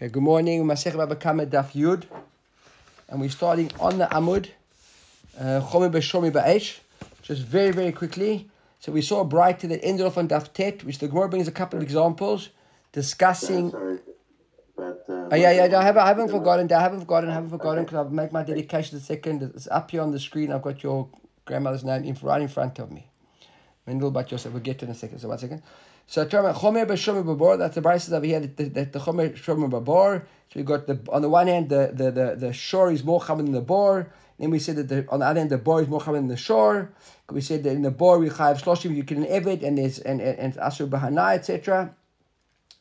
Okay, good morning. Masech Bava Kamma Daf Yud. And we're starting on the Amud. uh, Chomi Beshomi Ba'esh. Just very, very quickly. So we saw a Breita that ended off on Daf Tet, which the Gemara brings a couple of examples discussing. Sorry. But, uh, Oh, yeah, yeah, I haven't, I haven't forgotten. I haven't forgotten. I haven't forgotten because I've made my dedication the second. It's up here on the screen. I've got your grandmother's name in, right in front of me. Mendel Bat Yosef. We'll get to it in a second. So one second. So Chomer B'Shomer Babor. That's the Breita over here. That the, that the Chomer Shomer Babor. So we got the on the one hand the the the, the shore is more common than the bor. Then we said that the, on the other hand the bor is more common than the shore. We said that in the bor we have shloshim you can evid and there's and and, and asur bahana etc.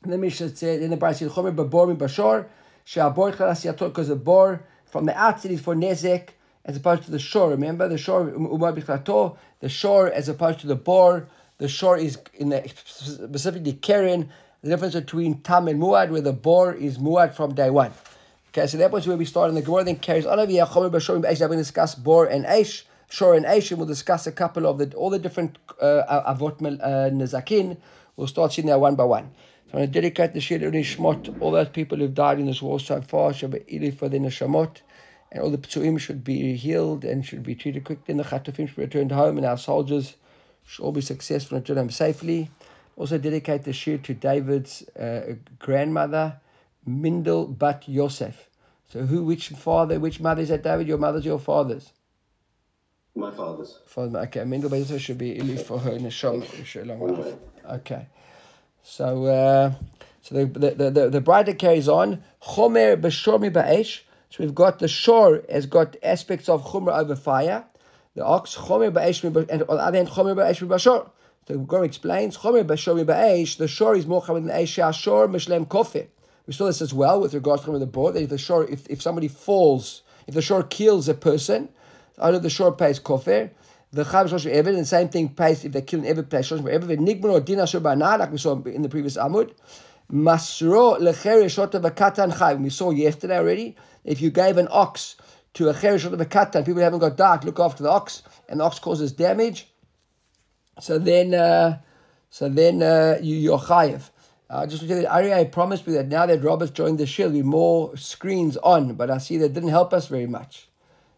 And the Mishnah said in the Breita said Chomer Babor mi Bashor. She'abor chalas because the bor from the outside is for nezek as opposed to the shore. Remember the shore um, umar bichlato. The shore as opposed to the bor. The shore is in the specifically Keren. The difference between tam and muad, where the bor is muad from day one. Okay, so that was where we started. The Gemara then carries on over here. Chomer. We're going to discuss bor and eish, shore and eish, and we'll discuss a couple of the all the different uh, avot uh, nezakin. We'll start seeing that one by one. So I'm going to dedicate the shir Shmot, all those people who've died in this war so far, Shabbat Ili for the Neshamot, and all the Ptsuim should be healed and should be treated quickly, and the Chatufim should be returned home, and our soldiers should all be successful and return home safely. Also dedicate the shiur to David's uh, grandmother, Mindel Bat Yosef. So who, which father, which mother is that, David? Your mother's your father's? my father's. Father, okay, Mindel Bat Yosef should be Ili for her Neshama. Long life. Okay. So, uh, so the the the, the, Breita that carries on chomer b'shormi ba'esh. So we've got the shore has got aspects of chomer over fire. The ox chomer ba'esh and on the other hand chomer ba'esh b'shor. So the Gemara explains chomer b'shormi ba'esh. The shore is more common than eish. Shore mishlem kofir. We saw this as well with regards to the board. That if the shore, if, if somebody falls, if the shore kills a person, under the shore pays kofir. The Chav Shlosh Eved, and the same thing pays if they kill an Eved, pays Shlosh Eved. Nigmar or Din Asher Bana, like we saw in the previous Amud. Masro Lecher Shota Vakatan Chav. We saw yesterday already. If you gave an ox to a Cher a katan, people haven't got dark, look after the ox, and the ox causes damage. So then, uh, so then uh, you, you're Chayiv. Uh, just to tell you, Ari, promised me that now that Robert's joined the shiur, we more screens on, but I see that didn't help us very much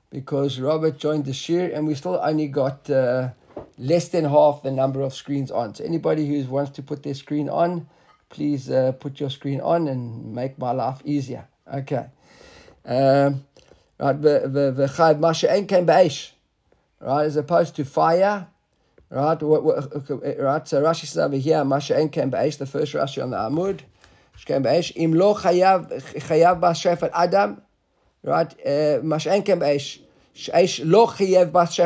because Robert joined the shiur and we still only got uh, less than half the number of screens on. So anybody who wants to put their screen on, please uh, put your screen on and make my life easier. Okay. Um, right, the the the chayv masha came ba'esh, right, as opposed to fire. Right, what, what, right. So Rashi says over here, masha came ba'esh, the first Rashi on the Amud. Came ba'esh. Im lo chayav chayav ba'shefet adam. Right, eh, masha ein came ba'esh. Sheish lo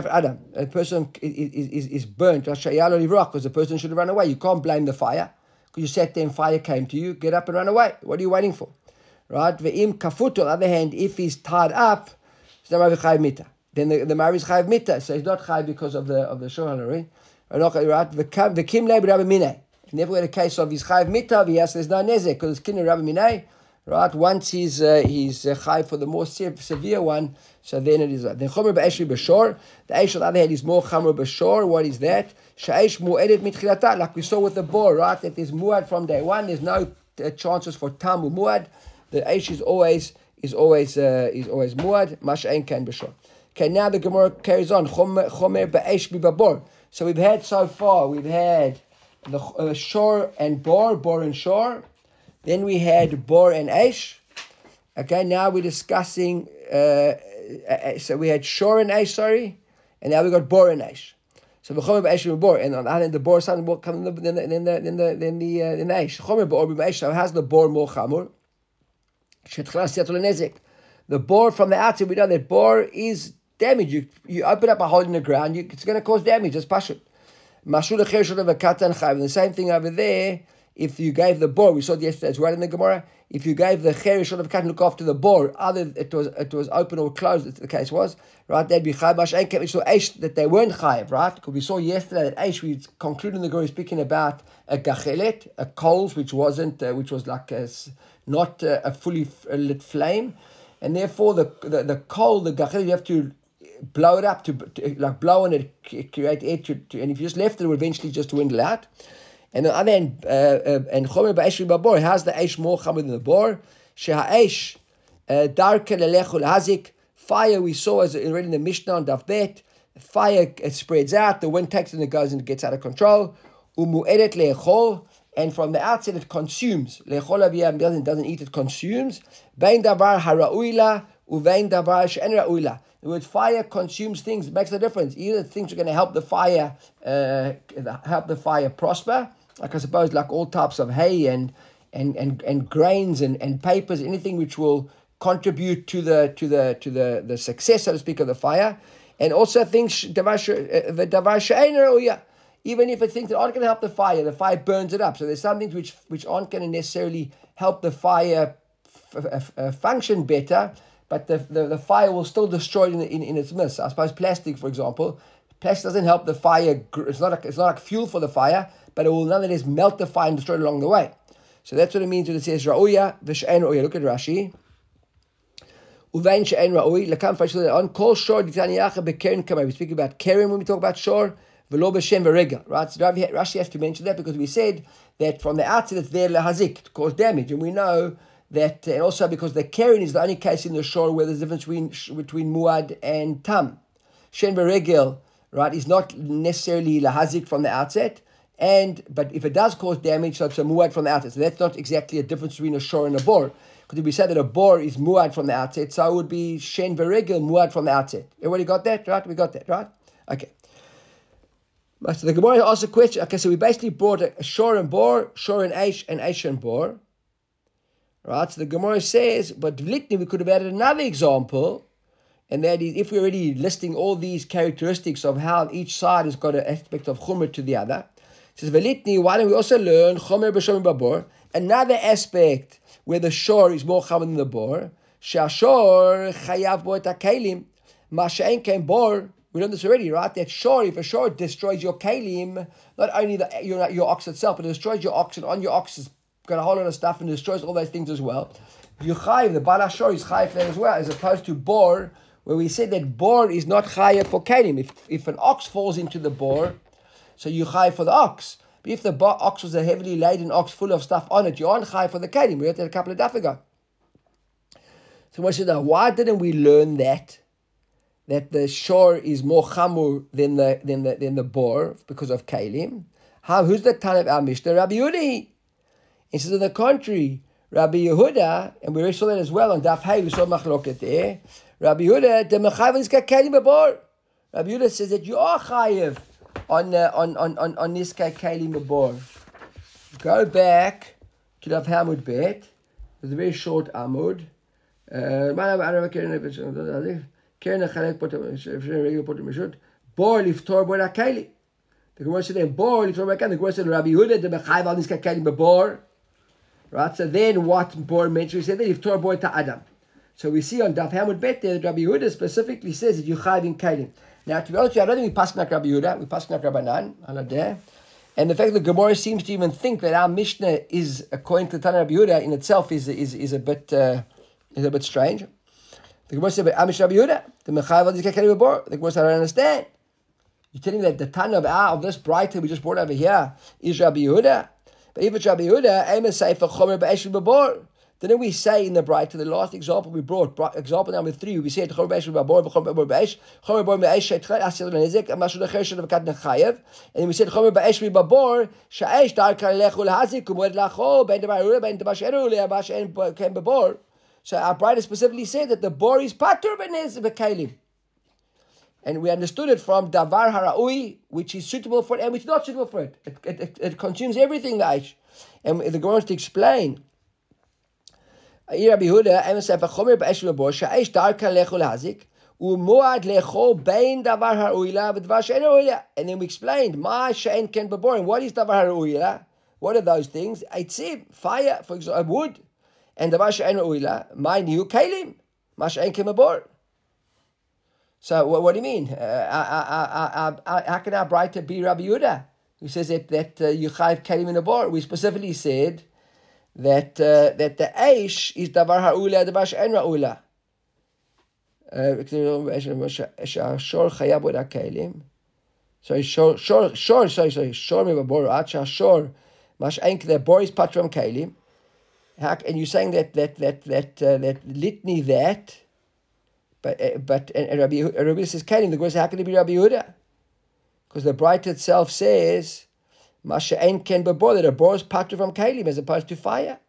adam. A person is, is, is burnt. Because the person should have run away. You can't blame the fire because you sat there and fire came to you. Get up and run away. What are you waiting for? Right? Ve'im kafut. On the other hand, if he's tied up, then the the Mari is chayiv mita. So he's not chayiv because of the of the shohalari. Right? The kim leib rabbi minay. Never had a case of he's chayiv mita. He has there's no nezek because it's kin rabbi minay. Right, once he's uh, he's uh, for the more se- severe one, so then it is that. Then chomer b'eshri b'shor. The eish on the other hand is more chomer b'shor. What is that? Shaish mu'edet mitchilata, like we saw with the boar, right? That there's muad from day one. There's no uh, chances for tam muad. The eish is always is always uh, is always muad. Masha'en kan b'shor. Okay, now the Gemara carries on. Chomer b'esh b'babor. So we've had so far. We've had the uh, shore and bor, bor and shore. Then we had Bor and Aish. Okay, now we're discussing. Uh, uh, so we had Shor and Aish, sorry, and now we got Bor and Aish. So the Chomer Aish and on the other hand, the Bor sound more coming than the than the than the than the uh, than Aish. Chomer Bor Aish. So how's the Bor more chamur? The bore from the outside, we know that bore is damage. You you open up a hole in the ground, you, it's going to cause damage. It's pashut. The same thing over there if you gave the bore, we saw it yesterday it's right in the Gemara. If you gave the cherish of cat look after the boar, either it was it was open or closed, the case was, right? They'd be chayiv. We saw that they weren't chayiv, right? Because we saw yesterday that Aish, we concluded in the Gemara speaking about a gachelet, a coals which wasn't, uh, which was like a, not uh, a fully lit flame, and therefore the the, the coal, the gachelet, you have to blow it up to, to like blow on it, create air, to, to, and if you just left it, it would eventually just dwindle out. And the other hand, uh, uh, and chomer ba'esh babor, how's the esh more chamer than the bor? She'ha'esh uh, darke lelechu hazik. Fire we saw as already in the Mishnah on Daf Bet. Fire it spreads out, the wind takes it and it goes and it gets out of control. Umu'eret le'echol, and from the outset it consumes. Doesn't, doesn't eat, it consumes. Bein davar hara'uila, uvein davar she'en. The word fire consumes things, makes a difference. Either things are going to help the fire, uh, help the fire prosper, like I suppose like all types of hay and and, and, and grains and, and papers, anything which will contribute to the to the to the, the success, so to speak, of the fire, and also things the davar even if it's things that aren't going to help the fire, the fire burns it up. So there's some things which which aren't going to necessarily help the fire f- f- f- uh, function better, but the, the, the, fire will still destroy it in, in, in its midst. I suppose plastic, for example, plastic doesn't help the fire. It's not like, it's not like fuel for the fire, but it will nonetheless melt the fire and destroy it along the way. So that's what it means when it says ra'uya v'she'en ra'uya. Look at Rashi. Uvein she'en ra'uy, lekam fashil on kol shor ditaniyacha bekeren kamay. We speak about keren when we talk about shor, v'lo b'shem v'regel. Right? So Rashi has to mention that because we said that from the outset it's there lehazik, to cause damage. And we know that, uh, and also because the keren is the only case in the shore where there's a difference between, between muad and tam. Shen v'regel, right, is not necessarily lahazik from the outset. And but if it does cause damage, so it's a muad from the outset. So that's not exactly a difference between a shore and a bor. Because if we say that a bor is muad from the outset, so it would be shen veregel muad from the outset. Everybody got that, right? We got that, right? Okay. So the Gemara asked a question. Okay, so we basically brought a shor and bor, shor and aish, and aish and bor. Right? So the Gemara says, but Vlitni, we could have added another example, and that is if we're already listing all these characteristics of how each side has got an aspect of chumr to the other. It says Velitni, why don't we also learn chomer b'shomim babor, another aspect where the shore is more common than the bor. Shashor chayav bo et kalim. Masha'en bor. We learned this already, right? That shore, for sure destroys your kalim, not only the, your, your ox itself, but it destroys your ox, and on your ox has got a whole lot of stuff and destroys all those things as well. You chayiv, the bala shore is chayiv there as well, as opposed to bor, where we said that bor is not chayiv for kalim. If, if an ox falls into the bor, so you chayiv for the ox. But if the ox was a heavily laden ox full of stuff on it, you aren't high for the kalim. We heard that a couple of days ago. So should why didn't we learn that? That the shore is more chamur than the than the than the bor because of kalim. How who's the ton of our Mishnah? Rabbi Yehuda. He says on the contrary, Rabbi Yehuda, and we saw that as well on Daf Hay, we saw machloket there. Rabbi Yehuda, the mechayev is kalim bor. Rabbi Yehuda says that you are chayiv on uh, on on on on Niska Kali Mabor. Go back to the Hamud Bet. It's a very short Amud. Bor liftor bor akeli. The Gemara said, "Bor liftor bor akeli." The Gemara said, "Rabbi Yehuda the mechayv al niska keli bor." Right. So then, what bor mentioned? We said that liftor bor to Adam. So we see on Daf Hamud Bet there that Rabbi Yehuda specifically says that you chayv in kalim. Now, to be honest with you, I don't think we pass like Rabbi Yehuda. We pass like Rabbi Nan, Aladeh. And the fact that Gemara seems to even think that our Mishnah is according to Tana Rabbi Yehuda in itself is is, is a bit uh, is a bit strange. The Gemara said, "Amish Rabbi Yehuda, the Mechayev of the The Gemara said, "I don't understand. You're telling me that the Tana of our of this Breita we just brought over here is Rabbi Yehuda, but if it's Rabbi Yehuda, Amos say for Chomer Ba'esh Babor." Didn't we say in the Breita to the last example we brought, example number three, we said and then we said Chomer Ba'esh Babor, Sha'esh Dar Kalechul Hazik, Kumwed Lacho, Ben Debarura, Ben Debasheru, Leabash and Ken Babor. So our Breita specifically said that the bor is patur b'kalim. And we understood it from davar haraui, which is suitable for it and which is not suitable for it. It, it, it, it consumes everything, guys. And the Gemara to explain Rabbi Yehuda, Emes Chomer B'Esh Mabor, Sha'esh Darka Lechol Hazik, U'moad Lechol Bein Davar Ha'uila V'Dvar She'en Ha'uila. And then we explained, Ma She'en Ken Babor, and what is Davar Ha'uila? What are those things? Eitzim, fire, for example, wood and the Masha Ein Uila, my new Kalim, Masha Ein came aboard. So what, what do you mean? Uh, uh, uh, how can write Breita be Rabbi Yehuda? Who says that, that uh, Yuchayv Kalim in a bar? We specifically said that uh, that the Aish is Davar Ha'ula, Davar She'en Ra'ula. שהשור חייב עוד הכלים. Sorry, שור, שור, sorry, sorry, שור מבבור, עד שהשור, מה שאין כדי בוריס פטרם כלים. How, and you're saying that that that that uh, that litany that, but uh, but and, and Rabbi Rabbi says kalim. The question, how can it be Rabbi Yehuda? Because the Breita itself says, Masha Ein Ken Babor, that a bor is patram from kalim as opposed to fire.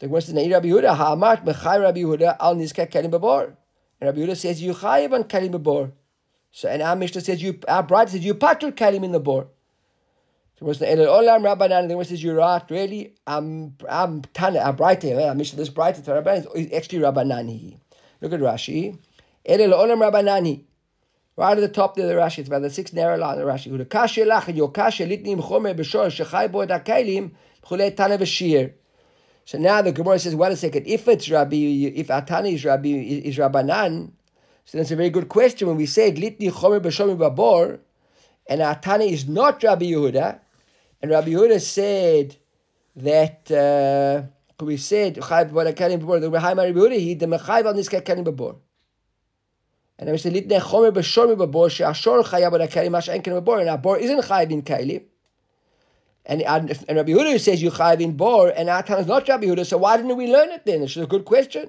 The question is, Rabbi Yehuda, Ha'amat Mechai Rabbi Yehuda al Nizka Kalim Babor. And Rabbi Yehuda says, you chayiv on Kalim Babor. So, and our Mishnah says, you, our Breita says, you patr Kalim in the bor. So what's the Elul Olam Rabbanan? The one says, you're right, really, I'm, I'm Tana, Breita here, eh? our Mishnah, this Breita to Rabbanan is actually Rabbanani. Look at Rashi. Elul Olam Rabbanani. Right at the top there, the Rashi, it's about the sixth narrow line of Rashi. Hu kashe lach, and your kashe litnim chomer b'shor shechai bo et hakalim, tana v'shir. So now the Gemara says, wait a second, if it's Rabbi, if Atani is Rabbi, is Rabbanan, so that's a very good question. When we said, Litni Chomer B'Shomi Babor, and Atani is not Rabbi Yehuda, and Rabbi Yehuda said that, uh, we said, Chayv B'Akalim Babor, the Rabbi Yehuda, he, the Mechayv al Niska Kalim Babor. And we said, Litni Chomer B'Shomi Babor, She'ashor Chayav B'Akalim, Mash Enkin Babor, and Abor isn't Chayv in Kalim. And, and Rabbi Yehuda says you chayiv in bor, and our time is not Rabbi Yehuda. So why didn't we learn it then? It's a good question.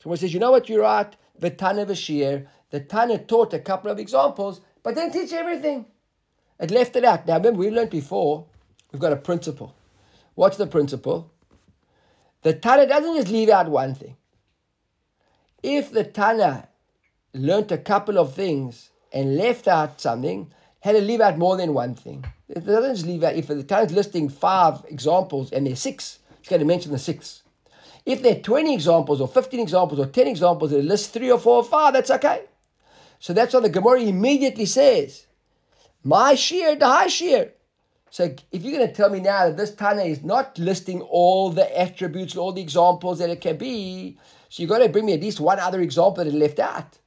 Someone says, you know what, you're right. The Tana Vashir, the Tana taught a couple of examples, but didn't teach everything. It left it out. Now remember, we learned before. We've got a principle. What's the principle? The Tana doesn't just leave out one thing. If the Tana learnt a couple of things and left out something, had to leave out more than one thing. It doesn't just leave out, if the Tana is listing five examples and there's six, it's going to mention the six. If there are 20 examples or 15 examples or 10 examples and it lists three or four or five, that's okay. So that's why the Gemara immediately says, my shear, the high shear. So if you're going to tell me now that this Tana is not listing all the attributes, all the examples that it can be, so you've got to bring me at least one other example that it left out.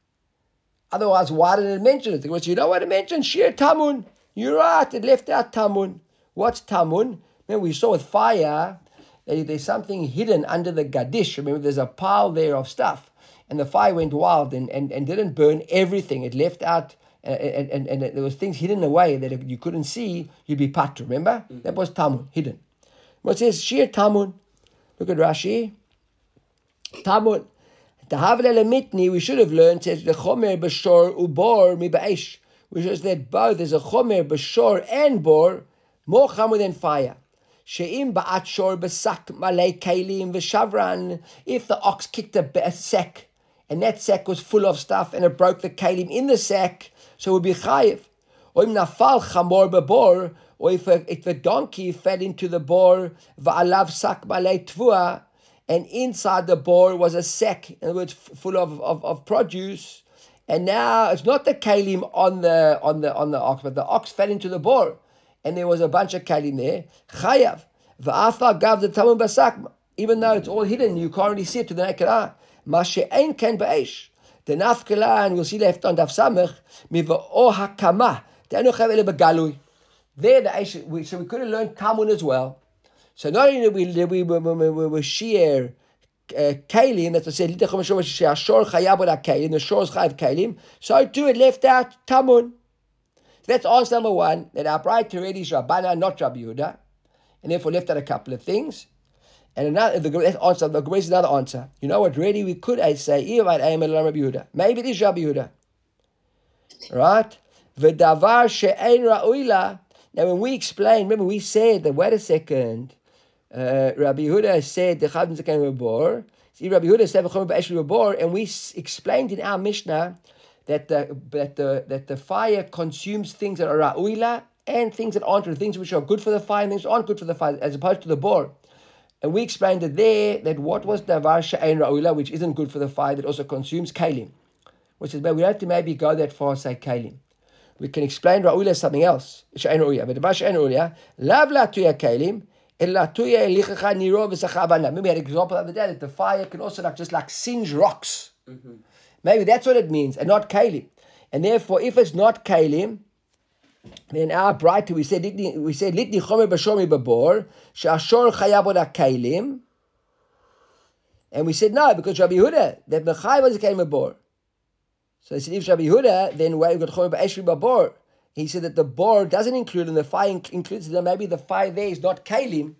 Otherwise, why didn't it mention it? Because you know what it mentioned? Sheer Tamun. You're right, it left out Tamun. What's Tamun? Remember, we saw with fire that there's something hidden under the Gadish. Remember, there's a pile there of stuff. And the fire went wild and, and, and didn't burn everything. It left out, uh, and, and, and there was things hidden away that if you couldn't see, you'd be pat. Remember? That was Tamun, hidden. What says Sheer Tamun? Look at Rashi. Tamun. The Havle Mitni, we should have learned says the Chomer Bashor Ubor Mi Ba'esh, which is that both there's a Chomer Bashor and Bor more chamer than fire. She'im Ba'at Shor Basak Malay Kalim V'Shavran. If the ox kicked a, a sack and that sack was full of stuff and it broke the kalim in the sack, so it would be chayiv. Or im nafal chamor bebor, or if a, if a donkey fell into the bor, va'alav sak malay tvua, and inside the bor was a sack, in other words, full of, of, of produce. And now it's not the kalim on the on the on the ox, but the ox fell into the bor, and there was a bunch of kalim there. Chayav va'afa gav the tamun basak, even though it's all hidden, you can't really see it to the naked eye. Ken ba'esh. The nafkela, and we'll see left on daf samech miva'o hakama. There the Aish, we, so we could have learned Tamun as well. So not only did we did we, we, we, we, we shear uh, kalim, that's what I said, Mashor Shashor Chayab Kalim, the shore is Chayav Kalim. So too it left out Tamun. So that's answer number one, that our Breita already is Rabbana, not Rabbi Yehuda, and therefore left out a couple of things. And another, the that's answer, the Gemara is another answer. You know what? Really, we could I say. Maybe it is Rabbi Yehuda. Right? V'davar she'ein ra'uila. Now, when we explained, remember we said that, wait a second, uh, Rabbi Yehuda said, the Chavim Zakan Rabor, see, Rabbi Yehuda said, V'chom ba'esh Rabor, and we explained in our Mishnah that the, that the, that the fire consumes things that are ra'uila and things that aren't, things which are good for the fire and things aren't good for the fire, as opposed to the bor. And we explained that there, that what was davar she'ein ra'uila, which isn't good for the fire, that also consumes kalim. Which is, but we don't have to maybe go that far and say kalim. We can explain ra'uila as something else. She'ein ra'uila. But davar she'ein ra'uila, lav la'tuya kalim, ela tuya elichacha niro v'sachavana. Maybe we had an example the other day that the fire can also like just like singe rocks. Mm-hmm. Maybe that's what it means, and not kalim. And therefore, if it's not kalim, then our Breita we said we said litni chomer b'shomi b'bor she'ashor chayab ola kalim, and we said no because Rabbi Yehuda that mechay was a kalim b'bor. So they said if Rabbi Yehuda then why we got chomer b'eshri b'bor he said that the bor doesn't include, and the fire includes, that maybe the fire there is not kalim,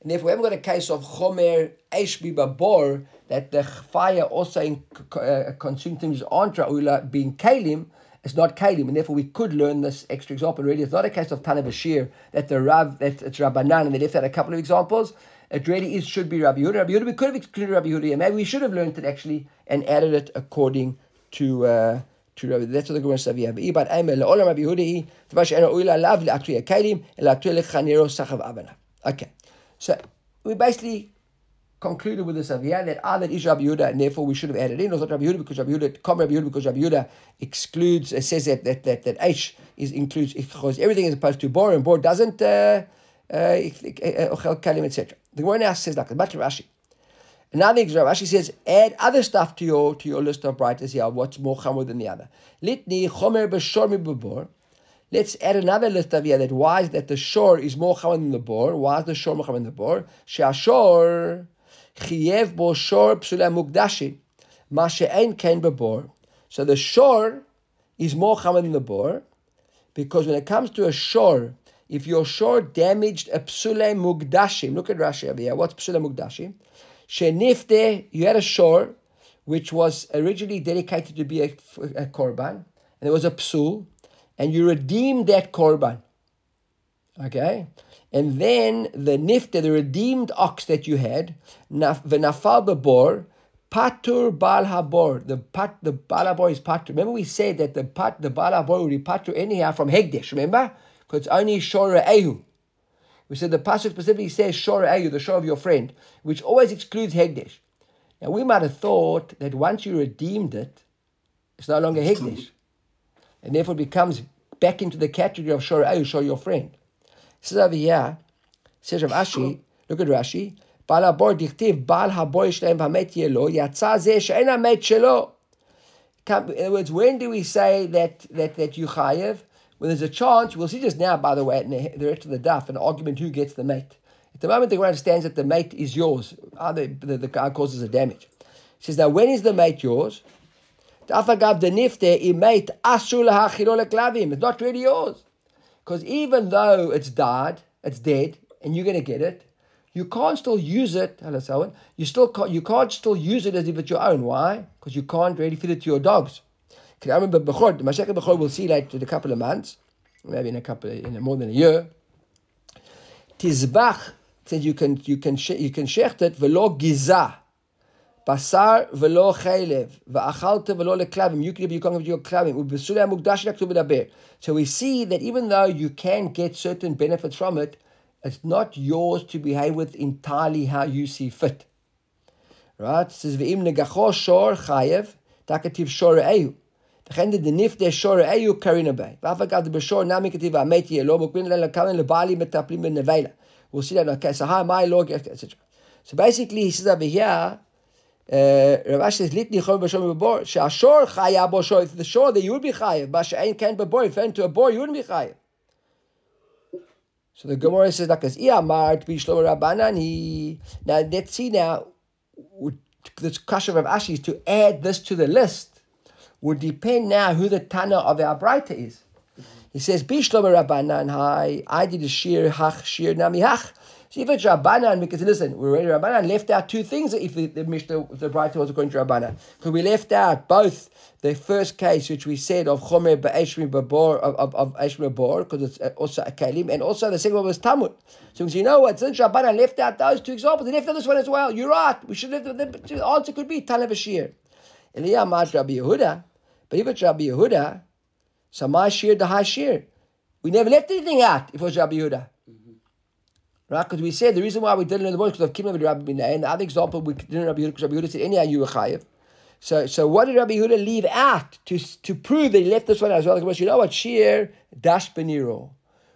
and therefore we haven't got a case of chomer eshbi bor that the fire also in, uh, consumed things aren't being kalim. It's not Kalim, and therefore we could learn this extra example. Really, it's not a case of Tanavashir that the Rav that it's Rabbanan, and they left out a couple of examples. It really is should be Rabbi Yehuda. Rabbi Yehuda, we could have excluded Rabbi Yehuda. and maybe we should have learned it actually and added it according to. Uh, to Rabbi. That's what the Gemara says. But But Amel Olam Rabbi Yehuda, the Ena Uila Lav LaAkriya Kalim, LaAkriya LeChanero Sachav Avana. Okay, so we basically concluded with this Aviyah that ah, is Rabbi Yehuda, and therefore we should have added in. It's not Rabbi Yehuda because Rabbi Yehuda, come Rabbi Yehuda because Rabbi Yehuda excludes, uh, says that that that, that H is includes because everything is opposed to Bor, and Bor doesn't. Uh, uh, etc. The Gemara now says like the Batra Rashi. Another example, Rashi says, add other stuff to your to your list of brightness here. What's more chomer than the other? Litni chomer b'shor b'bor. Let's add another list of here that why is that the shore is more chomer than the bor? Why is the shore more chomer than the bor? She'ashor chiev bo shor mukdashi. Ma she'en ken b'bor. So the shore is more chomer than the bor because when it comes to a shore if your shore damaged a psule look at Rashi over here. What's psule mugdashim? Shenifte, you had a shore which was originally dedicated to be a, a korban, and there was a psul, and you redeemed that korban. Okay? And then the nifte, the redeemed ox that you had, v'nafal bebor, patur bal habor. The pat, the bal habor is patur. Remember we said that the pat, the bal habor would be patur anyhow from hegdesh. Remember? because it's only Shora Ehu. We said the Pasuk specifically says Shora Ehu, the shore of your friend, which always excludes Hegdesh. Now we might have thought that once you redeemed it, it's no longer Hegdesh. And therefore it becomes back into the category of Shora Ehu, show your friend. Says Aviyah, says Rav Ashi, look at Rashi, בעל הבור דכתיב, בעל הבור שלהם והמת יהיה לו, יצא זה שאין המת שלו. In other words, when do we say that, that, that you chayev? When there's a chance, we'll see just now, by the way, in the rest of the daf, an argument who gets the mate. At the moment, the guy understands that the mate is yours. Either the, the guy causes a damage. She says, now when is the mate yours? It's not really yours. Because even though it's died, it's dead, and you're going to get it, you can't still use it. Hello, someone. You still can't, you can't still use it as if it's your own. Why? Because you can't really feed it to your dogs. I remember Bechor, Mashiach Bechor we'll see later in a couple of months, maybe in a couple, of, in a, more than a year. Tizbach says you can you can you can shecht it velo giza, basar velo chaylev, va'achalta velo leklavim. You can you can't give your klavim. Ubesula mukdash lektu So we see that even though you can get certain benefits from it, it's not yours to behave with entirely how you see fit. Right? It says v'im negacho shor chayev takativ shor eyu. וכן דנפדה שור איו קרינה בי. ואף אגב בשור נמי כתיב האמת יהיה לו, מוקבין להם לכמה לבעלים מטפלים בנבלה. We'll see that, okay, so how am I Lord, etc. So basically he says over here, uh, Rav Ashi says, Litni chom b'shom the shore that you would be chayiv, but she'ain ken boy, if to a boy, you wouldn't be chayiv. So the Gemara says, "Nakas iamar to be shlomo rabbanani." Now let's see now, The kasha of Ashi is to add this to the list would depend now who the Tana of the Brita is. He says, "Be shlomo rabbanan hai, I did a shir hach shir nami. See, if it's Rabbanan, because listen, we already Rabbanan left out two things if the, the Mishnah, the Breita was according to Rabbanan. Because we left out both the first case, which we said of Chomer Ba'eshmi Babor, of, of, of Eshmi Babor, because it's uh, also a Kalim, and also the second one was Tamun. So you know what, since Rabbanan left out those two examples, they left out this one as well. You're right. We should have, the, the answer could be Tana Bashir. Eliyah Mat Rabbi Yehuda, but if it's Rabbi Yehuda, so my shir the high shir. We never left anything out if it was Rabbi Yehuda. Right? Because we said the reason why we didn't in the book because of Kimah Rabbi Binay. And the other example, we didn't Rabbi Yehuda because Rabbi said, anyhow, you were chayiv. So, so what did Rabbi Yehuda leave out to, to prove that he left this one as well? You know what? Shir dash beniro.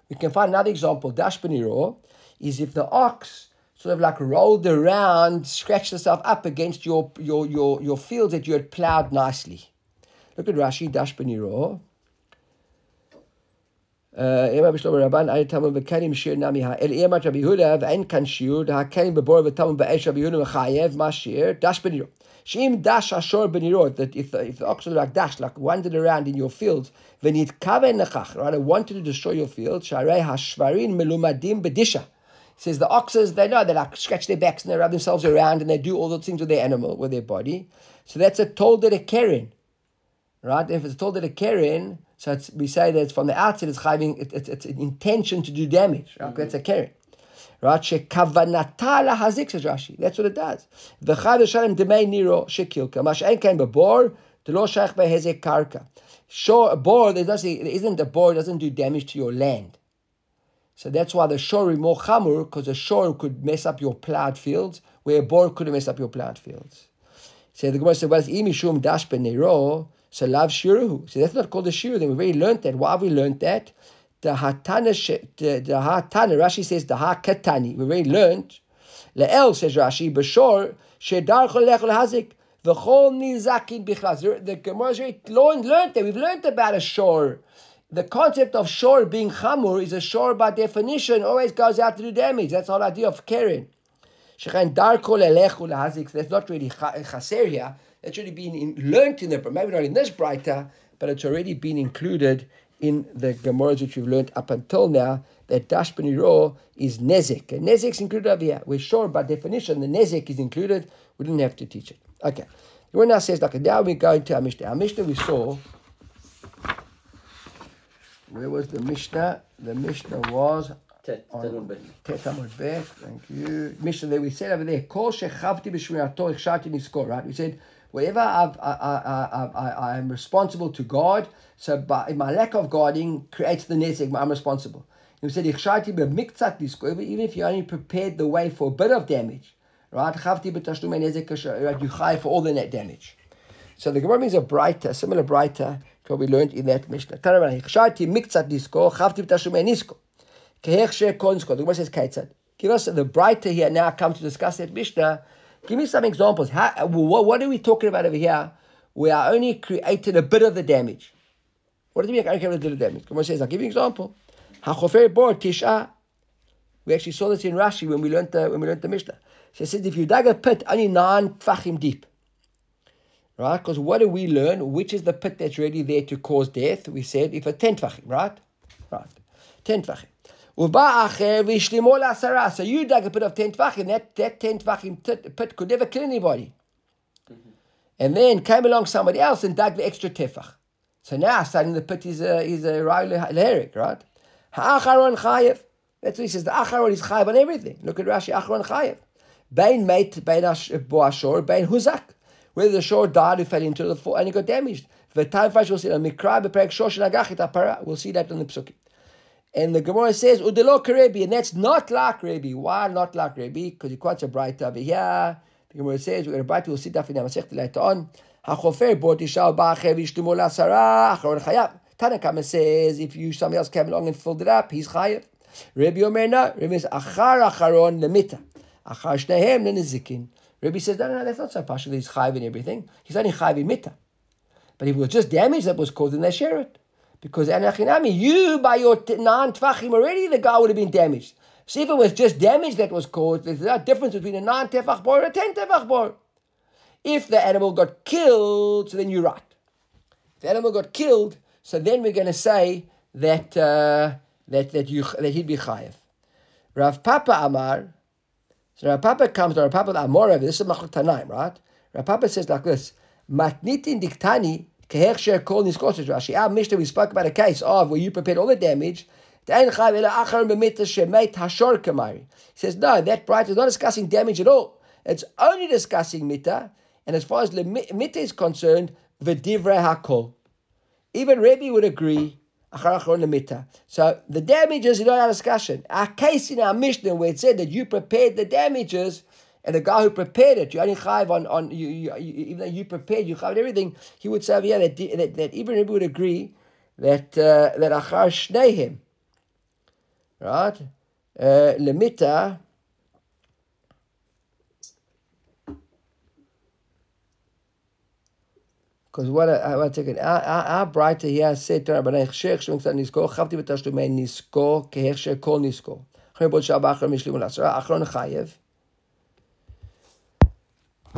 We can find another example. Dash beniro is if the ox sort of like rolled around, scratched itself up against your, your, your, your fields that you had plowed nicely. Look at Rashi, Dash Beniro. אמא בשלום רבן, אי תמון וקנים שיר נמי האל אמא רבי יהודה ואין כאן שיעור, דהקנים בבור ותמון באש רבי יהודה מחייב, מה שיר? דש בנירו. Shim dash ashor benirot, that if the, if the ox was like dash, like wandered around in your fields, when it kaven nechach, right, I wanted to destroy your field, sharei hashvarin melumadim bedisha. He says the oxes, they know, they like scratch their backs and they rub themselves around and they do all the things with their animal, with their body. So that's a told that a keren. Right? If it's told that a keren, so we say that it's from the outset, it's having it, it, it's an intention to do damage. Mm-hmm. Right? That's a keren. Right? Shekavanata lahazik says Rashi. That's what it does. V'chad shalem demei niro shekilka. Mash ein kain bebor, delo shach behezek karka. Sure, a bore, there isn't a bore, doesn't do damage to your land. So that's why the shore is more chamur, because a shore could mess up your plowed fields, where a bore couldn't mess up your plowed fields. So the Gemara said, well, imishum dash benero, so lav shiruhu. So that's not called a shiru, then we already learned that. Why have we learned that? The hatana, the, the hatana, Rashi says the ha katani. We already learned. Le'el says Rashi, b'shor, shedar cholech hazik. V'chol nizakin bichlaz. The Gemara learned, learned that. We've learned about a shore. The concept of shore being chamur is a shore by definition always goes out to do damage. That's the whole idea of keren. Shechen darko lelechu lahazik. That's not really chaser here. That's already been in, learned in the, maybe not in this brighter, but it's already been included in the Gemaras which we've learned up until now, that Dash Beniro is Nezek. And Nezek is included over here. We're sure by definition the Nezek is included. We didn't have to teach it. Okay. The one now says, like, now we go into our Mishnah. Our Mishnah we saw, where was the Mishnah? The Mishnah was Tet, on Bet. Tet Amud Bet. Thank you. Mishnah there, we said over there, Kol shechavti b'shmirato ichshati niskor, right? We said, wherever I've, I, I, I, I, am responsible to God, so by my lack of guarding creates the nezek, I'm responsible. We said, even if you only prepared the way for a bit of damage, right? You chai for all the net damage. So the Gemara means a Breita, similar Breita, because we learned in that Mishnah. The Gemara says. Give us the Breita here now come to discuss that Mishnah. Give me some examples. How, what, what are we talking about over here? We are only created a bit of the damage. What does it mean? I created a the damage. Gemara says, I'll give you an example. We actually saw this in Rashi when we learned the when we learned the Mishnah. So it says if you dug a pit only nine tfachim deep, right? Because what do we learn? Which is the pit that's really there to cause death? We said if a ten tfachim, right? Right, ten tfachim. So you dug a pit of 10 tvachim, that, that 10 tvachim pit could never kill anybody. And then came along somebody else and dug the extra tefach. So now suddenly the pit is a, is a leherik, right? Ha'acharon chayev. That's what he says. The acharon is chayev on everything. Look at Rashi, acharon chayev. Bain mate, bain boashor, bain huzak. Whether the shore died who fell into the fall and he got damaged. We'll see that in the psukim. And the Gemara says, Udelo Karebi, and that's not like Rebi. Why not like Rebi? Because he quotes a bright over here. The Gemara says, we're going to see that in the Masech later on. HaChofer bought Ishal Ba'achev Ishtumo Lasara, Acharon Chayav. Tanakama says, if you, somebody else came along and filled it up, he's Chayav. Rabbi Omer, no. Rabbi says, Achar Acharon Lemita. Achar Shnehem Lenizikin. Rabbi says, no, no, no, that's not so partial. He's Chayav in everything. He's only Chayav in Mita. But if it was just damage that was caused, then they share it. Because Anachinami, you by your non tvachim already, the guy would have been damaged. See, if it was just damage that was caused, there's a difference between a non tefach bor and a ten tefach bor. If the animal got killed, so then you're right. If the animal got killed, so then we're going to say that uh, that that you that he'd be chayev. Rav Papa Amar. So Rav Papa comes to Rav Papa Amor. This is Machlok Tanaim, right? Rav Papa says like this: Matnitin diktani Kehechsher kol niskoshes Rashi. Ah, our Mishnah, we spoke about a case of where you prepared all the damage. He says, no, that Breita is not discussing damage at all. It's only discussing mita. And as far as mita is concerned, v'divrei hakol. Even Rebbe would agree. So the damages is not our discussion. Our case in our Mishnah where it said that you prepared the damages, and the guy who prepared it, you only chayiv on, on you, you, you, even though you prepared, you chayiv everything. He would say, yeah, that that, that even Rebbe would agree that uh, that achar shneihem, right? Uh, lemita. Because what I want to take it, our, Breita here said to Rabbi Nechshech, Shemim Tzad Nisko, Chavti B'Tashlumei Nisko, Kehechsher Kol Nisko. Chayim Bod Shabbat Achar Mishlim Ulasra, Achron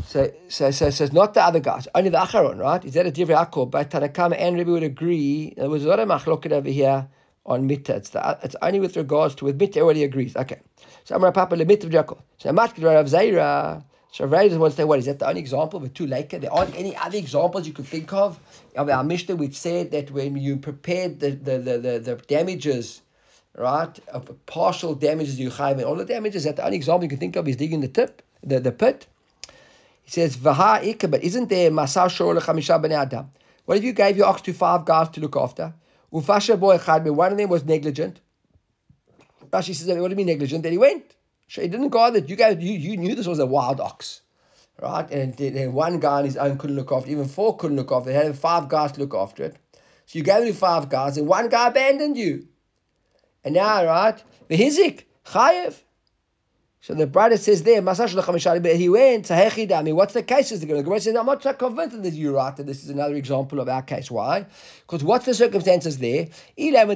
Chayev. So, so, so not the other guys, only the Acharon, right? Is that a Divrei Akol? But Tanakama and Rebbe would agree. There was a lot of machloket over here on Mitta. It's, the, it's only with regards to with Mitta already agrees. Okay. So Amar Papa le Mitta Jakol. So Matkid Rav Zeira. So Rav Zeira wants to say, what is that the only example with two laker? There aren't any other examples you could think of of our Mishnah which said that when you prepared the the the, the, the damages. Right, of partial damages you have, and all the damages. That the only example you can think of is digging the tip, the, the pit. He says, Vaha Ika, but isn't there Masar Shor Lechamisha Bnei Adam? What if you gave your ox to five guys to look after? Ufasha boy one of them was negligent. Rashi says, what do you mean negligent? Then he went. So He didn't guard it. You guys, you, you knew this was a wild ox. Right? And then one guy on his own couldn't look after even four couldn't look after it. They had five guys to look after it. So you gave it to five guys, and one guy abandoned you. And now, right? The Hizik, Chayev. So the brother says there, Masash but he went to Hechidami. What's the case? Is the Gemara says, I'm not convinced that you're right, that this is another example of our case. Why? Because what's the circumstances there? If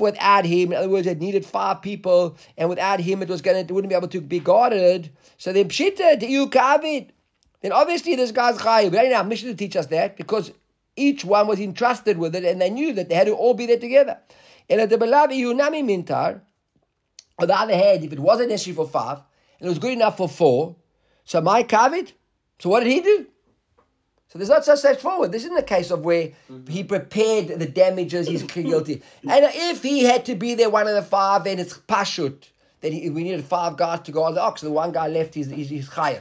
without him, in other words, it needed five people, and without him it was gonna it wouldn't be able to be guarded. So then Pshita, you kavid. Then obviously this guy's chayiv. We don't have mission to teach us that because each one was entrusted with it and they knew that they had to all be there together. And at the Balavi Yunami Mintar, on the other hand, if it wasn't necessary for five, and it was good enough for four, so my kavit, so what did he do? So there's not so straightforward. This isn't a case of where mm-hmm. he prepared the damages, he's guilty. and if he had to be there, one of the five, then it's pashut. Then he, we needed five guys to guard the ox. The one guy left, he's, he's, he's chayav.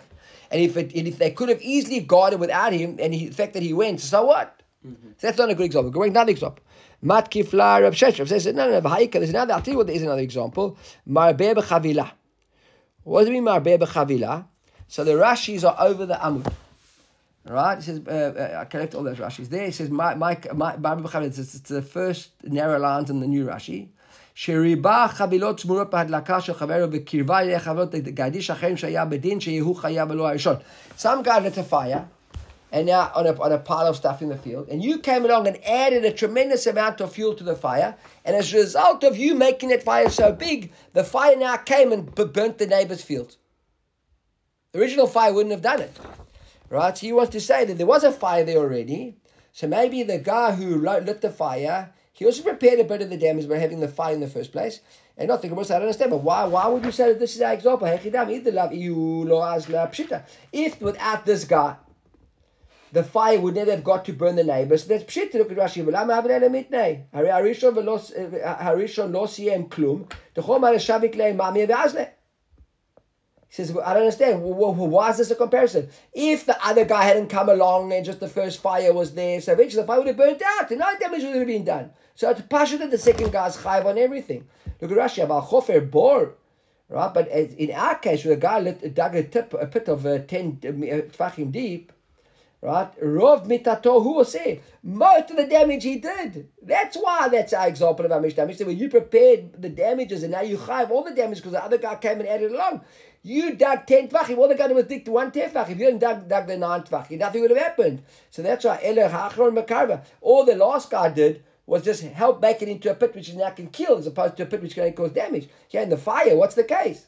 And if, it, and if they could have easily guarded without him, and he, the fact that he went, so what? Mm-hmm. So that's not a good example. Go another example. Matkifla Rav Sheshet says, no, no, no, V'haika, there's another, I'll tell you what, there is another example. Marbe b'chavila. What does it mean, Marbe b'chavila? So the Rashis are over the Amud. Right? It says, uh, uh, I collect all those Rashis. There it says, my, my, my, it's, it's the first narrow lines in the new Rashi. שריבה חבילות צמורות בהדלקה של חברו בקרבה לחברות גדיש אחרים שהיה בדין שיהיו חייב ולא הראשון. Some guy lit a fire and now on a, on a pile of stuff in the field, and you came along and added a tremendous amount of fuel to the fire, and as a result of you making that fire so big, the fire now came and burnt the neighbor's field. The original fire wouldn't have done it. Right? So he wants to say that there was a fire there already, so maybe the guy who lit the fire, he also prepared a bit of the damage by having the fire in the first place. And not thinking, I don't understand, but why, why would you say that this is our example? If without this guy, the fire would never have got to burn the neighbors. That's pshit. Look at Rashi. V'lam avnele mitnei. Harishon v'los eh, harishon lo siyem klum. Dechom harashavik leim mamia v'azle. He says, I don't understand. Why is this a comparison? If the other guy hadn't come along and just the first fire was there, so eventually the fire would have burnt out and no damage would have been done. So it's passion that the second guy's chayiv on everything. Look at Rashi. About chofer bor. Right, but in our case, where the guy lit, dug a, tip, a pit of uh, 10 uh, uh deep, Right? Rov mitato who say most of the damage he did. That's why that's our example of our Mishnah. Mishnah where you prepared the damages and now you have all the damage because the other guy came and added along. You dug 10 tvachim, all the guy was dig to one tefach. If you didn't dug, dug the 9 tvachim, nothing would have happened. So that's why Ele Hachron Makarva. All the last guy did was just help make it into a pit which is now can kill as opposed to a pit which can cause damage. Here in the fire, what's the case?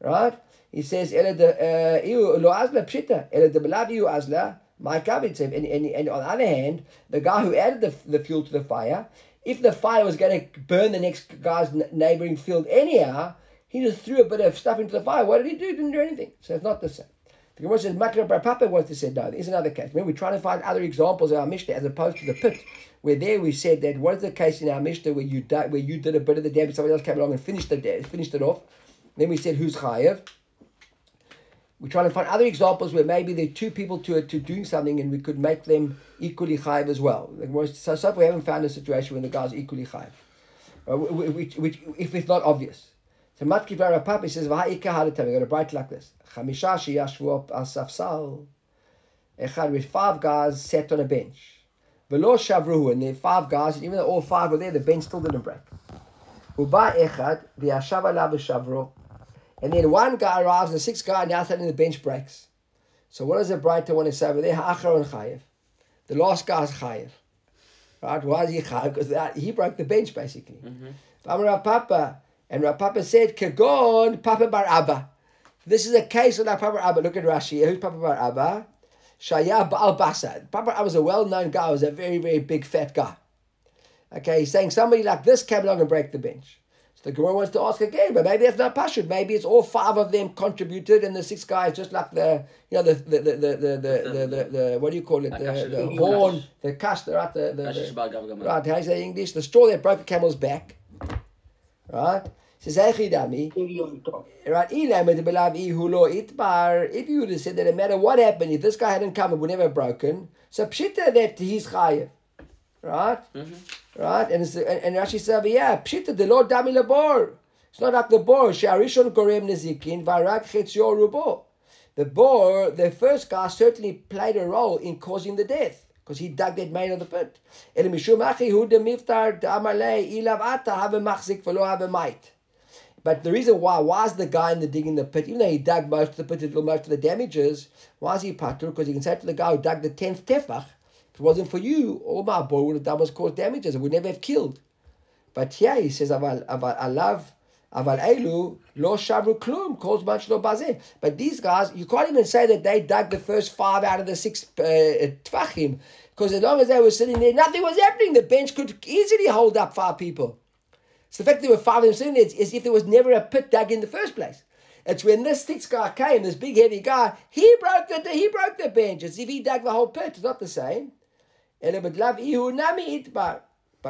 Right? He says, Ele de uh, azla pshita, belavi azla. My garbage and, and, and on the other hand, the guy who added the, the fuel to the fire, if the fire was going to burn the next guy's neighboring field anyhow, he just threw a bit of stuff into the fire. What did he do? He didn't do anything. So it's not the same. The Gemara says, Makra Papa wants to say, no, there's another case. Remember, we're trying to find other examples of our Mishnah as opposed to the pit, where there we said that what is the case in our Mishnah where you did, where you did a bit of the damage, somebody else came along and finished, the, finished it off. Then we said, who's Chayev? We're trying to find other examples where maybe there are two people to, to doing something and we could make them equally chayiv as well. So, so we haven't found a situation when the guy's equally chayiv, uh, which, which, if it's not obvious. So Matki Papi says, V'ha'ika ha'letem, we're going to like this. Chamisha sheyashvu up al safsal. Echad with five guys sat on a bench. V'lo shavruhu, and there are five guys, and even though all five were there, the bench still didn't break. Uba echad, v'yashav alav v'shavru. And then one guy arrives, and the sixth guy now sitting the bench breaks. So what does the Breita want to say over there? Ha'achron chayev. The last guy guy's chayev. Right? Why is he chayev? Because he broke the bench basically. Mm-hmm. Papa, and Rav Papa said, Kagon Papa Bar Abba. This is a case of Papa Abba. Look at Rashi. Who's Papa Bar Abba? Shaya Baal Basa. Papa Abba was a well-known guy. He was a very, very big, fat guy. Okay, he's saying somebody like this came along and broke the bench. The Gemara wants to ask again, but maybe that's not Pashut. Maybe it's all five of them contributed, and the six guys just like the, you know, the the the the the the, the, the, the what do you call it? The, the horn, the cast, right? The, the, the, right, how you say English? The straw that broke the camel's back. Right? Says Echidami. Right, if you would have said that no matter what happened, if this guy hadn't come, it would never have broken. So pshita that he's chayiv. Right? Mm-hmm. Right? And, it's, and, and Rashi says, yeah, pshita the Lord dami labor. It's not like the bor. Sharishon korem nezikin varak chetzio rubo. The bor, the first guy certainly played a role in causing the death because he dug that main of the pit. El mishum achi hu de miftar de amalei ilav ata have a machzik velo have a might. But the reason why was the guy in the digging the pit, even though he dug most of the pit, did most of the damages, why is he patur? Because he can say to the guy who dug the tenth tefach, if it wasn't for you, all my boy would have done was caused damages. It would never have killed. But here he says, aval, aval, alav, aval elu, lo shavru klum, caused much lo bazeh. But these guys, you can't even say that they dug the first five out of the six uh, tvachim, because as long as they were sitting there, nothing was happening. The bench could easily hold up five people. So the fact that there were five of them sitting there is if there was never a pit dug in the first place. It's when this thick guy came, this big heavy guy, he broke the he broke the bench. It's if he dug the whole pit. It's not the same. But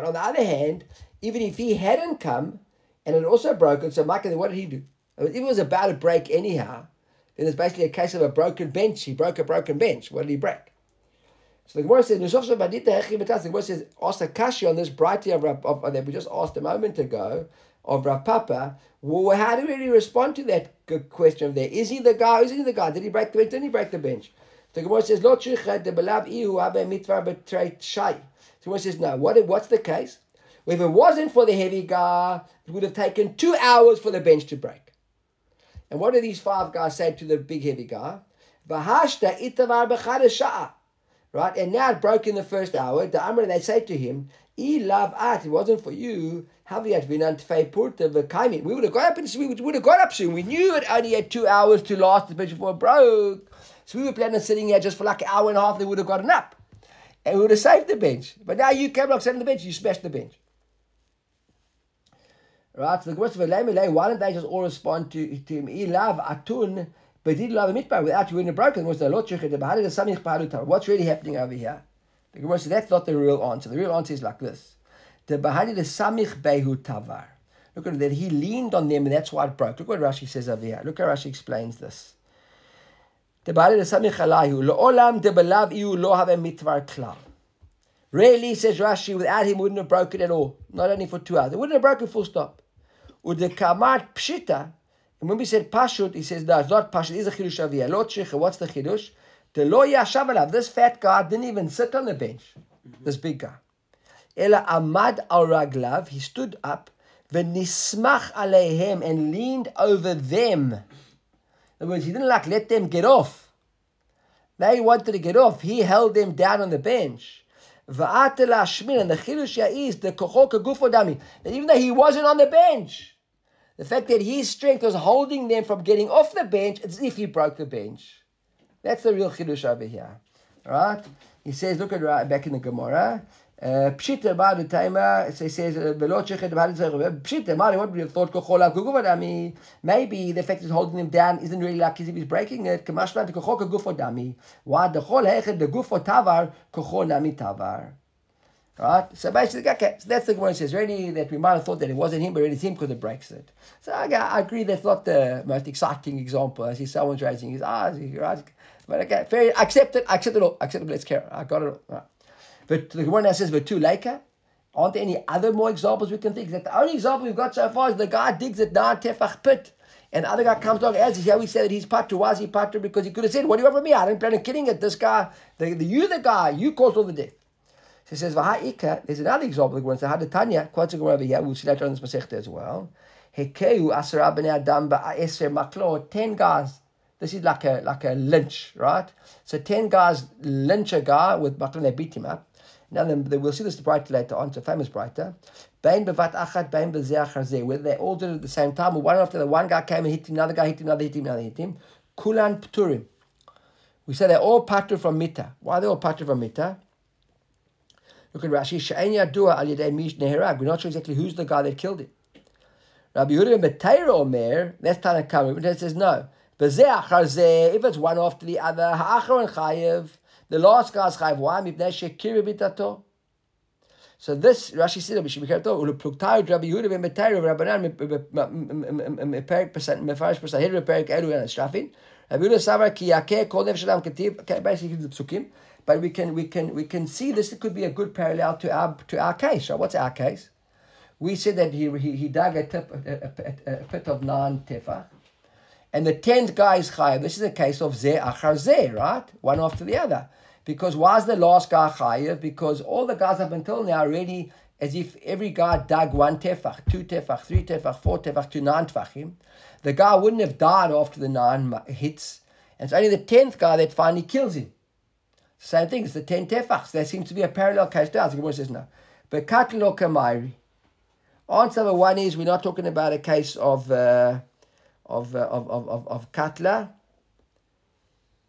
on the other hand, even if he hadn't come and it also broken, so Micah, what did he do? If it was about to break anyhow, then it's basically a case of a broken bench. He broke a broken bench. What did he break? So the Gemara says, the Gemara says, ask a kashi on this Breita of, of, of, that we just asked a moment ago of Rav Papa. Well, how do we really respond to that question of there? Is he the guy? Is he the guy? Did he break the bench? Didn't he break the bench? The Gemara says, Lo de belav ihu abe mitvar betrayt shai. The Gemara says, no. What, what's the case? If it wasn't for the heavy guy, it would have taken two hours for the bench to break. And what do these five guys say to the big heavy guy? Vahashta itavar b'chad Right? And now it broke in the first hour. The Amr, they say to him, I love at, it wasn't for you. Vinant purta v'kaimin. We would have got up and we would have got up soon. We knew it only had two hours to last the bench before it broke. So we were planning on sitting here just for like an hour and a half, they would have gotten up. And we would have saved the bench. But now you came along, sat on the bench, you smashed the bench. Right? So the question of why don't they just all respond to, to him? Love atun but he didn't love mitbar without you in a broken. Was the What's really happening over here? The Gemara says that's not the real answer. The real answer is like this: the bahari the samich behu tavar. Look at that. He leaned on them, and that's why it broke. Look what Rashi says over here. Look how Rashi explains this. The the samich alayhu leolam de belav iu lo have mitvar klal. Really, says Rashi, without him wouldn't have broken at all. Not only for two hours. It wouldn't have broken full stop. Ude kamat pshita and when we said Pashut, he says, no, it's not Pashut, it's a Chidush Aviyah. Lo Tzricha, what's the Chidush? The Lo Yashav Alav, this fat guy didn't even sit on the bench, mm-hmm. this big guy. Ela Amad al Raglav, he stood up, V'nismach aleihem, and leaned over them. In other words, he didn't like let them get off. They wanted to get off. He held them down on the bench. And the chidush is the kochok gufo dami. That even though he wasn't on the bench, the fact that his strength was holding them from getting off the bench, it's as if he broke the bench. That's the real chiddush over here. Right? He says, look at right back in the Gemara. Pshita the timer, so he says, uh, Pshita, Mari, what would have thought? Dami. Maybe the fact is holding him down isn't really like if he's breaking it. Kamashma, the Kochoka Gufo Dami. Why the Chol Hechet, the Gufo Tavar, Kocho Nami Tavar. Right? So basically, okay, so that's the one says, really, that we might have thought that it wasn't him, but it's him because it breaks it. So I agree that's not the most exciting example. I see someone's raising his eyes, right? But okay, fair, accept it, accept it all, accept it, let's care. I got it all. Right. But the one that says, two laker, aren't there any other more examples we can think? That the only example we've got so far is the guy digs it down tefach pit. And the other guy comes along as here we say that he's patu. Why is he? Because he could have said, What do you want from me? I didn't plan on killing it. This guy, the, the, you the guy, you caused all the death. She says, V'ha'ika, there's another example the had Tanya, quotes a over here, we'll see later on this Masechta as well. Hekeu asara adam maklo, ten guys. This is like a like a lynch, right? So ten guys lynch a guy with maklo, they beat him up. Now then, we'll see this Breita later on, it's a famous Breita. Whether they all did it at the same time, or one after the one guy came and hit him, another guy hit him, another hit him, another hit him. Kulan pturim. We say they're all patru from mita. Why are they all patru from mita? Look at Rashi. Neherag. We're not sure exactly who's the guy that killed him. Rabbi Yehuda Beteira Omer, that's Tanakh it says no. If it's one after the other, chayev, the last guy's chayev. Why? Mipnei shekir bitato. So this Rashi said we should be careful. Ulupluktay Rabbi Yehuda v'Meteira v'Rabbanan meperik percent mefarish percent here meperik elu and strafin. Rabbi Yehuda savar ki yakeh kol nefesh adam ketiv. Okay, basically the psukim. But we can we can we can see this could be a good parallel to our to our case. So what's our case? We said that he he, he dug a, tip, a, a, a, pit of nine tefach, and the tenth guy is chayav. This is a case of zeh achar zeh, right? One after the other. Because why is the last guy chayav? Because all the guys up until now already as if every guy dug one tefach, two tefach, three tefach, four tefach to nine tefachim. The guy wouldn't have died after the nine hits, and it's only the tenth guy that finally kills him. Same thing, it's the ten tefachs. There seems to be a parallel case ours. The Gemara says no. But katlo kamairi. Answer number one is we're not talking about a case of uh, of, uh, of, of, of, of katla.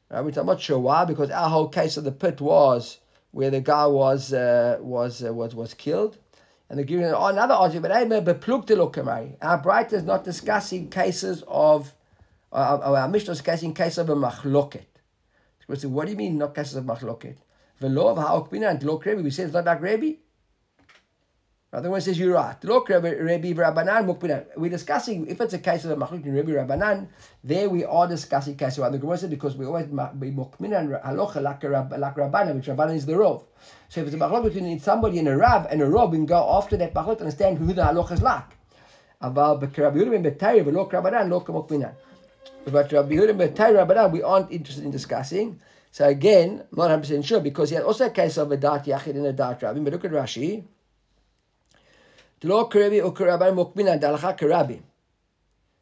Right, which I'm not sure why, because our whole case of the pit was where the guy was uh, was uh, was was killed. And they're giving another argument. Our bright is not discussing cases of, uh, our Mishnah is discussing cases of a machloket. Say, what do you mean not cases of machloket? The law of ha'okbina and Rebbe, we say it's not like Rebbe. Otherwise, says you're right. Look, Rabbi Rabbanan We're discussing if it's a case of a machlok in Rabbi Rabbanan. There we are discussing case of the Gemara because we always be Mukminan halacha like Rabbanan, which Rabbanan is the Rov. So if it's a machlok between somebody and a Rab and a Rov, we can go after that machlok and understand who the halacha is like. But Rabbi Yehuda Betayi, look Rabbanan, look Mukminan. But Rabbi Yehuda Betayi Rabbanan, we aren't interested in discussing. So again, not 100 percent sure because he had also a case of a dart yachid and a dart rabbi. But look at Rashi.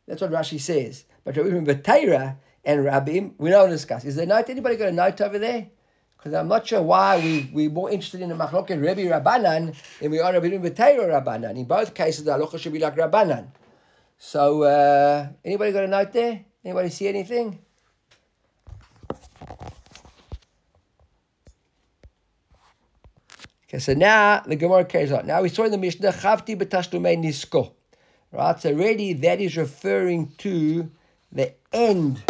That's what Rashi says. But Rabbi Batayra and Rabbim, we don't discuss. Is there note? Anybody got a note over there? Because I'm not sure why we, we're more interested in the Machlok and Rabbi Rabbanan than we are Rabbi Batayra Rabbanan. In both cases, the halacha should be like Rabbanan. So, uh, anybody got a note there? Anybody see anything? Okay, so now the Gemara carries on. Now we saw in the Mishnah, Chavti b'tashlumei nisko. Right, so already that is referring to the end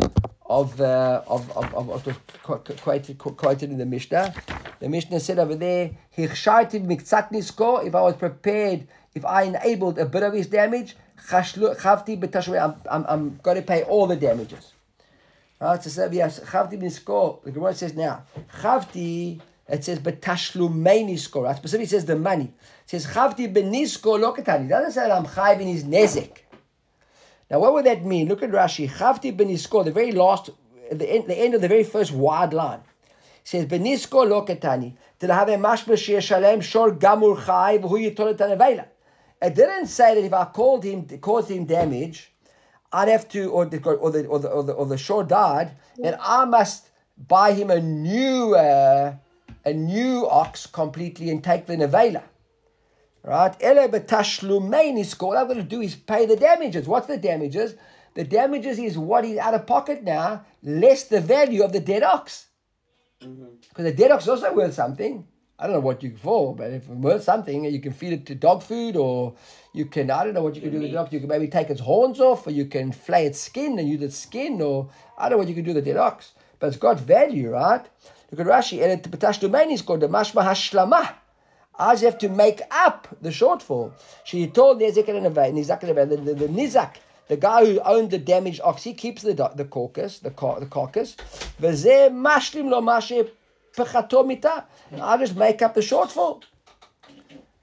of the of of of, of the quoted, quoted in the Mishnah. The Mishnah said over there, Hichshaitiv miktzat nisko. If I was prepared, if I enabled a bit of his damage, chavti b'tashlumei. I'm, I'm I'm going to pay all the damages. Right, so yes, chavti nisko. The Gemara says now, chavti it says betashlumein nisko. Right? Specifically, says the money. It says chavti benisko lokatani. It doesn't say that I'm chayv in his nezek. Now, what would that mean? Look at Rashi. Chavti benisko, the very last, the end, the end of the very first wide line. It says benisko lokatani. Did I have a mashma shir shor gamur chayv hu yitolet It didn't say that if I called him, caused him damage, I'd have to, or the or the or the or the, or the shore died, and I must buy him a new. Uh, a new ox completely and take the nevela. Right? Ele betashlumein is called. All I'm going to do is pay the damages. What's the damages? The damages is what he's out of pocket now, less the value of the dead ox. Because mm-hmm. the dead ox is also worth something. I don't know what you for, but if it's worth something, you can feed it to dog food, or you can, I don't know what you can do with the dog. You can maybe take its horns off, or you can flay its skin and use its skin, or I don't know what you can do with the dead ox. But it's got value, right? At Rashi, and the B'tashlumein is called the Mashma Hashlama. As you have to make up the shortfall. She told the the, the, the Nizak, the guy who owned the damaged ox, he keeps the the carcass, the car, the carcass. Mita. I just make up the shortfall.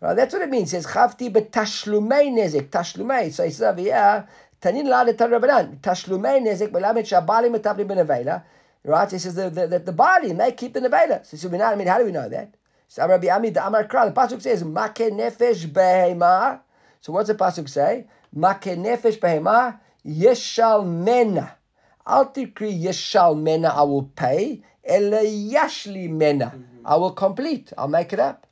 Right, that's what it means. It says chavti betashlumein nezek tashlumei. So he says over here, tanin la de tarabanan tashlumei nezek belamet shabalim etapli benavela. Right? He says that the, body may keep the nevela. So, so we know, I mean, how do we know that? So Rabbi Amid Amar Kral, the pasuk says, Make nefesh behema. So what's the pasuk say? Make nefesh behema yeshal mena. Al tikri yeshal mena, I will pay. Ele yashli mena, I will complete. I'll make it up.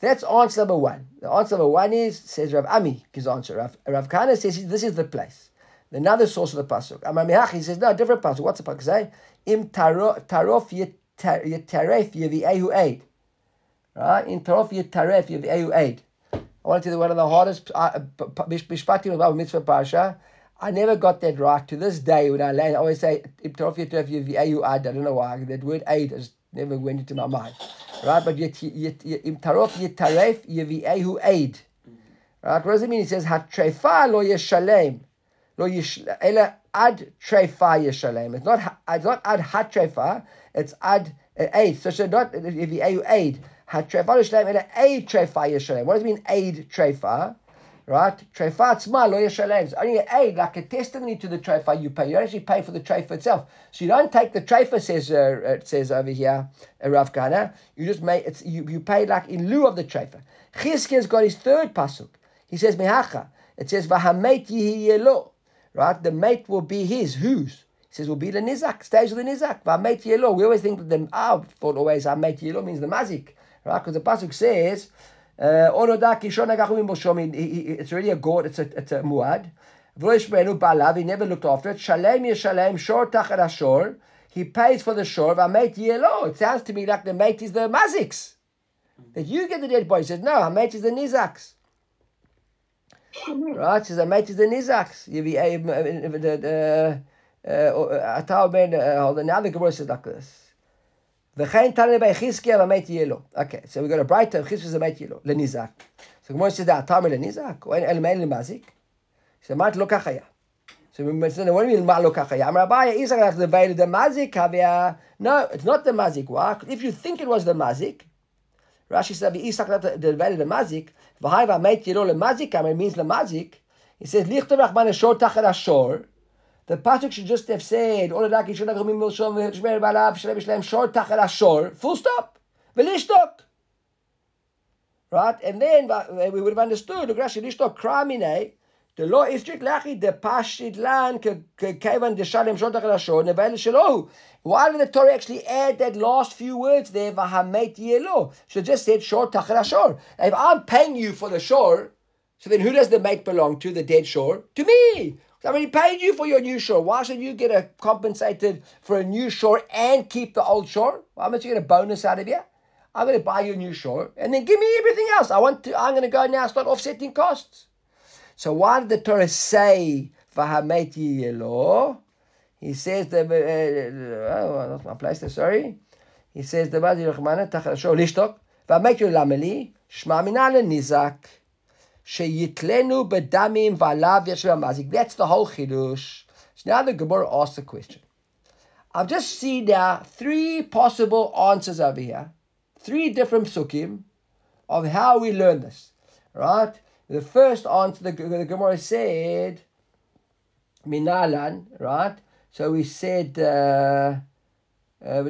That's answer number one. The answer number one is, says Rav Ami, his answer. Rav, Rav Kahana says this is the place. Another source of the pasuk. Amar Mihach, he says, no, different pasuk. What's the pasuk say? Im tarof yetaref yevi'ehu aid. Right? In tarof yetaref yevi'ehu aid. I want to tell you one of the hardest uh, bishpatim about mitzvah parsha. I never got that right to this day when I land. I always say im tarof yetaref yevi'ehu aid. I don't know why. That word aid has never went into my mind. Right? But yet, im tarof yetaref yevi'ehu aid. Right? What does it mean? He says, Hatrefa lo yeshalem. Ela ad trefa yeshalem. It's not, it's not ad hatrefa, it's ad uh, aid. So should not, if you aid, hatrefa lo yeshalem, ela aid trefa yeshalem. What does it mean, aid trefa? Right? Trefa tzma lo yeshalem. It's only an aid, like a testimony to the trefa you pay. You don't actually pay for the trefa itself. So you don't take the trefa, says, uh, it says over here, uh, Rav Kahana. You just make, it's, you, you pay like in lieu of the trefa. Chizkiah's got his third pasuk. He says, Mehacha. It says, Vahamet yihi yelo. Right? The mate will be his. Whose? He says, will be the nizak. Stays with the nizak. Vahamet yelo. We always think that the, I thought always Vahamet yelo means the mazik. Right? Because the pasuk says, uh, it's already a god, it's a, it's a muad. He never looked after it. Shalem yeshalem, shor. He pays for the shore. Vamet yelo. It sounds to me like the mate is the maziks. That you get the dead body. He says, no, our mate is the nizaks. Right? Says, our mate is eh, eh, the nizaks. You be the eh, Atal ben, hold on. Now the Gemara says like this. V'chein tane by Chizkiah v'meit yelo. Okay, so we got a bright Breita Chizkiah v'meit yelo. Lenizak. So Gemara says that ben lenizak. Or el mein lemazik. Said, mat lo kachaya. So we said, what do you mean mat lo kachaya? Amar Abaye, Isaac has the veil of the mazik kavya. No, it's not the mazik. Why? If you think it was the mazik, Rashi said, "V'Isak the value of the mazik. V'hayva meit yiro le mazik. It means le mazik. He says, "Lichter rachman ashor tachat ashor." The pasuk should just have said, "All the yishon agomim milshom v'shmer balav shlem shlem shor tachat ashor." Full stop. V'lishtok. Right, and then we would have understood. Rashi lishtok kramine. The law is strict lachi the pashit lan kevan de shalem shor tachat ashor nevel shelo. Why did the Torah actually add that last few words there? Vahamet yelo. Should just said shor tachar shor. If I'm paying you for the shore, so then who does the mate belong to? The dead shore? To me. I already paid you for your new shore. Why should you get a compensated for a new shore and keep the old shore? How much you get a bonus out of you? I'm going to buy you a new shore and then give me everything else. I want to. I'm going to go now start offsetting costs. So why did the Torah say vahamet yelo? He says the uh, oh, that's my place there. Sorry. He says the badi rachmana tachasho lishtok v'amek lameli shma minale nizak sheyitlenu bedamim v'alav yeshua mazik. That's the whole chidush. So now the Gemara asks the question. I've just seen now three possible answers over here, three different psukim of how we learn this. Right. The first answer the, the Gemara said minalan. Right. So we said, uh, uh,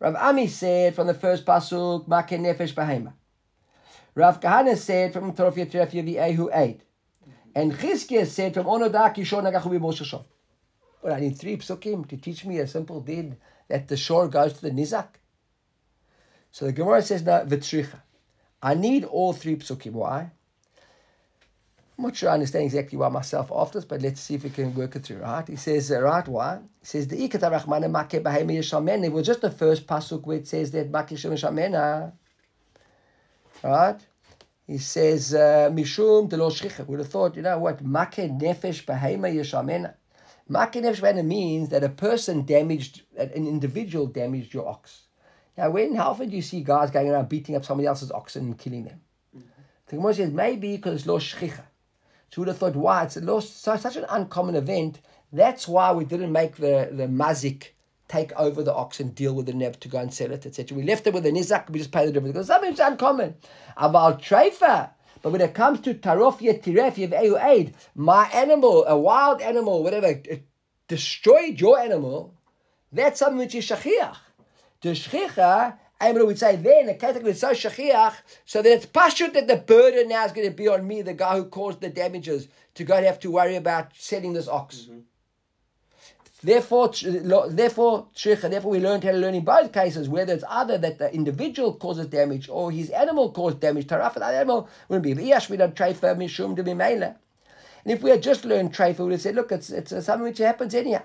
Rav Ami said from the first pasuk, Maken Nefesh Bahema. Rav Kahana said from Torof Yetref Yevi'ehu aid. And Chizkiah said from Onodak Yishon Nagachu B'Moshashon. But I need three psukim to teach me a simple did that the shore goes to the Nizak. So the Gemara says, no, V'tzricha. I need all three psukim. Why? I'm not sure I understand exactly why myself after this, but let's see if we can work it through, right? He says, uh, right, why? He says, the Ikat Rachmana Make Bahemi Yeshamen. It was just the first pasuk where it says that Make Yeshamena. Right? He says, uh, Mishum de lo shchicha. Would have thought, you know what? Make Nefesh Bahema Yeshamena. Make Nefesh Bahema means that a person damaged, an individual damaged your ox. Now, when, how often do you see guys going around beating up somebody else's oxen and killing them? The Gemara says, maybe because it's lo shchicha. So would have thought, why? It's lost a, such an uncommon event. That's why we didn't make the, the mazik take over the ox and deal with the neb to go and sell it, etc. We left it with the nizak, we just pay the difference. Because something's uncommon. About treifa. But when it comes to tarof yetiref yev aid, my animal, a wild animal, whatever, it destroyed your animal, that's something which is shachiach. The shchicha would say then the category is so shachiach, so that it's pashut that the burden now is going to be on me, the guy who caused the damages, to go and have to worry about selling this ox. Mm-hmm. Therefore, therefore, therefore, we learned how to learn in both cases, whether it's either that the individual causes damage or his animal caused damage. Taraf that animal wouldn't be. Iyash we don't trefa mishum to be mela. And if we had just learned treifa, we would have said, look, it's, it's something which happens anyhow.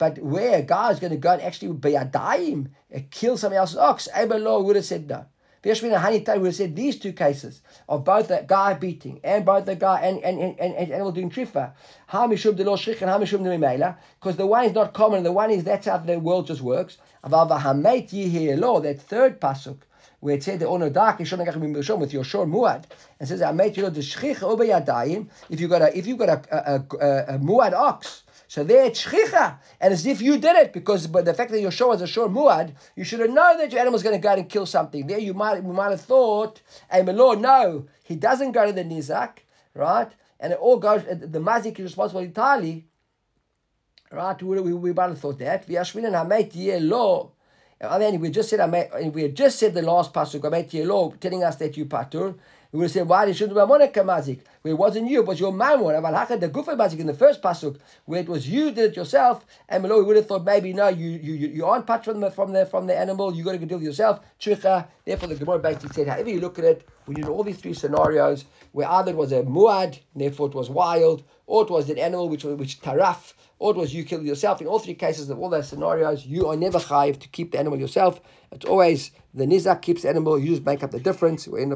But where a guy is going to go and actually be a daim, kill somebody else's ox, Abel Law would have said no. Vishmin and Hanita would have said these two cases of both the guy beating and both the guy and, and, and, and, and animal doing trifa. Hamishum de lo shich and Hamishum de because the one is not common, the one is that's how the world just works. Avava hamet yihi law, that third pasuk, where it said the ono dark with your shor muad, and says hamet yilo de shchich yadayim. If you got a if you got a, a, a, a muad ox so there it's shchicha, and as if you did it, because but the fact that your show was a short muad, you should have known that your animal was going to go out and kill something. There you might you might have thought, hey, my lord, no, he doesn't go to the nizak, right? And it all goes. The mazik is responsible entirely, right? We, we, we might have thought that. V'yashmin and hamet lo. And then we just said, we just said the last pasuk, hamet lo, telling us that you patur. We would say, why shouldn't be Monica mazik? Where it wasn't you, but your mammon. Aval the gufa mazik in the first pasuk, where it was you did it yourself. And below, we would have thought maybe no, you you you aren't part from the from the from the animal. You got to deal with yourself. Tricha. Therefore, the Gemara basically said, however you look at it, we did all these three scenarios where either it was a muad, therefore it was wild, or it was an animal which which taraf, or it was you killed yourself. In all three cases of all those scenarios, you are never chayiv to keep the animal yourself. It's always the nizak keeps the animal. You just make up the difference. We're in